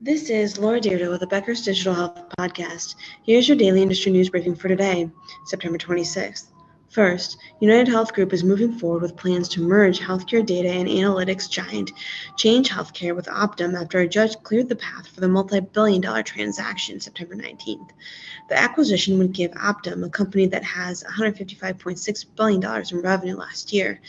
This is Laura Dyrda with the Becker's Digital Health Podcast. Here's your daily industry news briefing for today, September 26th. First, United Health Group is moving forward with plans to merge healthcare data and analytics giant Change Healthcare with Optum after a judge cleared the path for the multi billion dollar transaction September 19th. The acquisition would give Optum, a company that has $155.6 billion in revenue last year,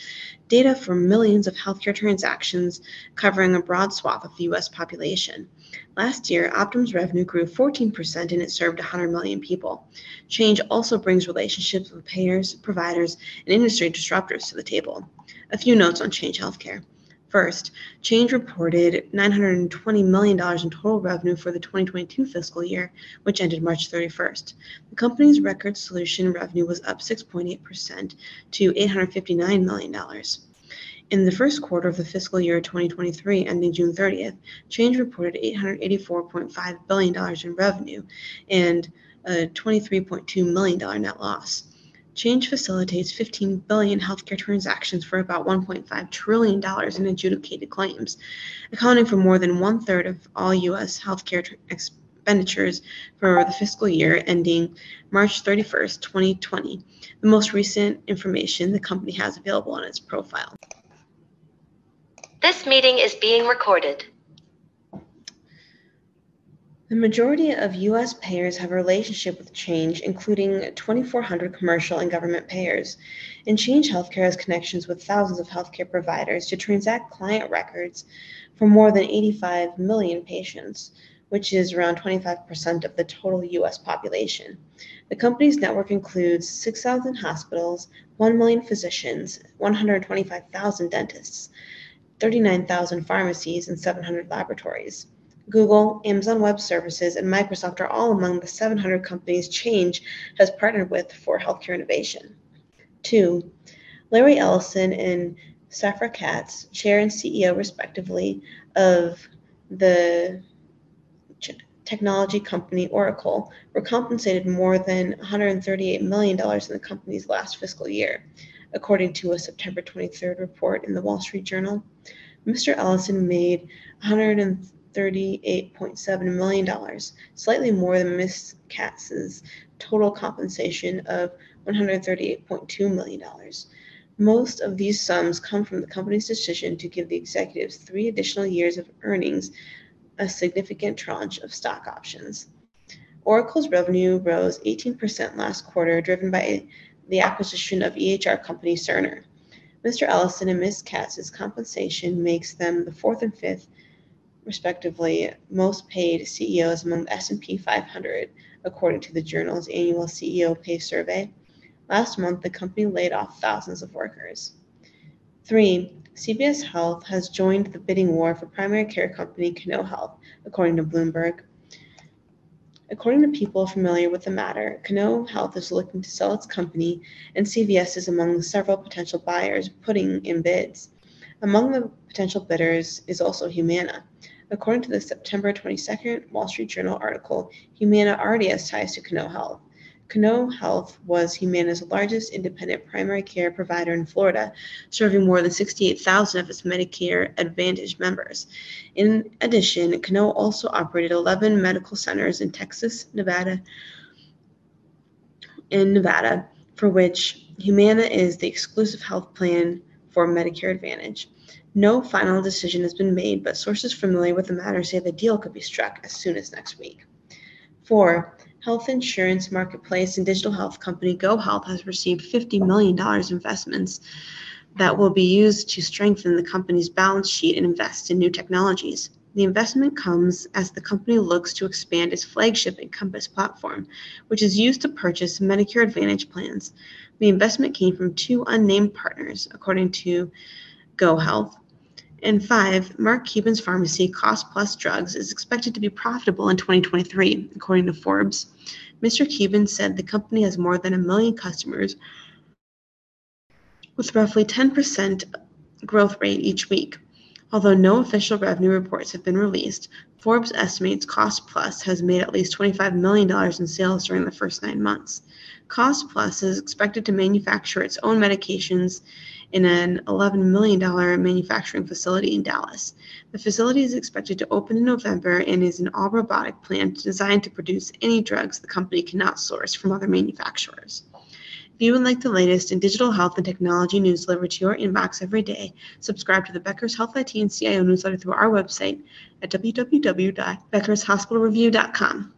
data for millions of healthcare transactions covering a broad swath of the U.S. population. Last year, Optum's revenue grew 14% and it served 100 million people. Change also brings relationships with payers, providers, and industry disruptors to the table. A few notes on Change Healthcare. First, Change reported $920 million in total revenue for the 2022 fiscal year, which ended March 31st. The company's record solution revenue was up 6.8% to $859 million. In the first quarter of the fiscal year 2023, ending June 30th, Change reported $884.5 billion in revenue and a $23.2 million net loss. Change facilitates 15 billion healthcare transactions for about $1.5 trillion in adjudicated claims, accounting for more than one third of all U.S. healthcare expenditures for the fiscal year ending March 31st, 2020, the most recent information the company has available on its profile. This meeting is being recorded. The majority of U.S. payers have a relationship with Change, including 2,400 commercial and government payers. And Change Healthcare has connections with thousands of healthcare providers to transact client records for more than 85 million patients, which is around 25% of the total U.S. population. The company's network includes 6,000 hospitals, 1 million physicians, 125,000 dentists, 39,000 pharmacies, and 700 laboratories. Google, Amazon Web Services, and Microsoft are all among the 700 companies Change has partnered with for healthcare innovation. Two, Larry Ellison and Safra Catz, chair and CEO respectively of the technology company Oracle, were compensated more than $138 million in the company's last fiscal year, according to a September 23rd report in the Wall Street Journal. Mr. Ellison made 100 $38.7 million, slightly more than Ms. Catz's total compensation of $138.2 million. Most of these sums come from the company's decision to give the executives three additional years of earnings, a significant tranche of stock options. Oracle's revenue rose 18% last quarter, driven by the acquisition of EHR company Cerner. Mr. Ellison and Ms. Catz's compensation makes them the fourth and fifth respectively, most paid CEOs among the S&P 500, according to the journal's annual CEO pay survey. Last month, the company laid off thousands of workers. 3. CVS Health has joined the bidding war for primary care company Cano Health, according to Bloomberg. According to people familiar with the matter, Cano Health is looking to sell its company, and CVS is among several potential buyers putting in bids. Among the potential bidders is also Humana. According to the September 22nd Wall Street Journal article, Humana already has ties to Cano Health. Cano Health was Humana's largest independent primary care provider in Florida, serving more than 68,000 of its Medicare Advantage members. In addition, Cano also operated 11 medical centers in Texas, Nevada, Nevada, for which Humana is the exclusive health plan for Medicare Advantage. No final decision has been made, but sources familiar with the matter say the deal could be struck as soon as next week. Four, health insurance marketplace and digital health company GoHealth has received $50 million investments that will be used to strengthen the company's balance sheet and invest in new technologies. The investment comes as the company looks to expand its flagship Encompass platform, which is used to purchase Medicare Advantage plans. The investment came from two unnamed partners, according to GoHealth. And five, Mark Cuban's pharmacy, Cost Plus Drugs, is expected to be profitable in 2023, according to Forbes. Mr. Cuban said the company has more than a million customers with roughly 10% growth rate each week. Although no official revenue reports have been released, Forbes estimates Cost Plus has made at least $25 million in sales during the first nine months. Cost Plus is expected to manufacture its own medications in an $11 million manufacturing facility in Dallas. The facility is expected to open in November and is an all robotic plant designed to produce any drugs the company cannot source from other manufacturers. If you would like the latest in digital health and technology news delivered to your inbox every day, subscribe to the Becker's Health IT and CIO newsletter through our website at www.beckershospitalreview.com.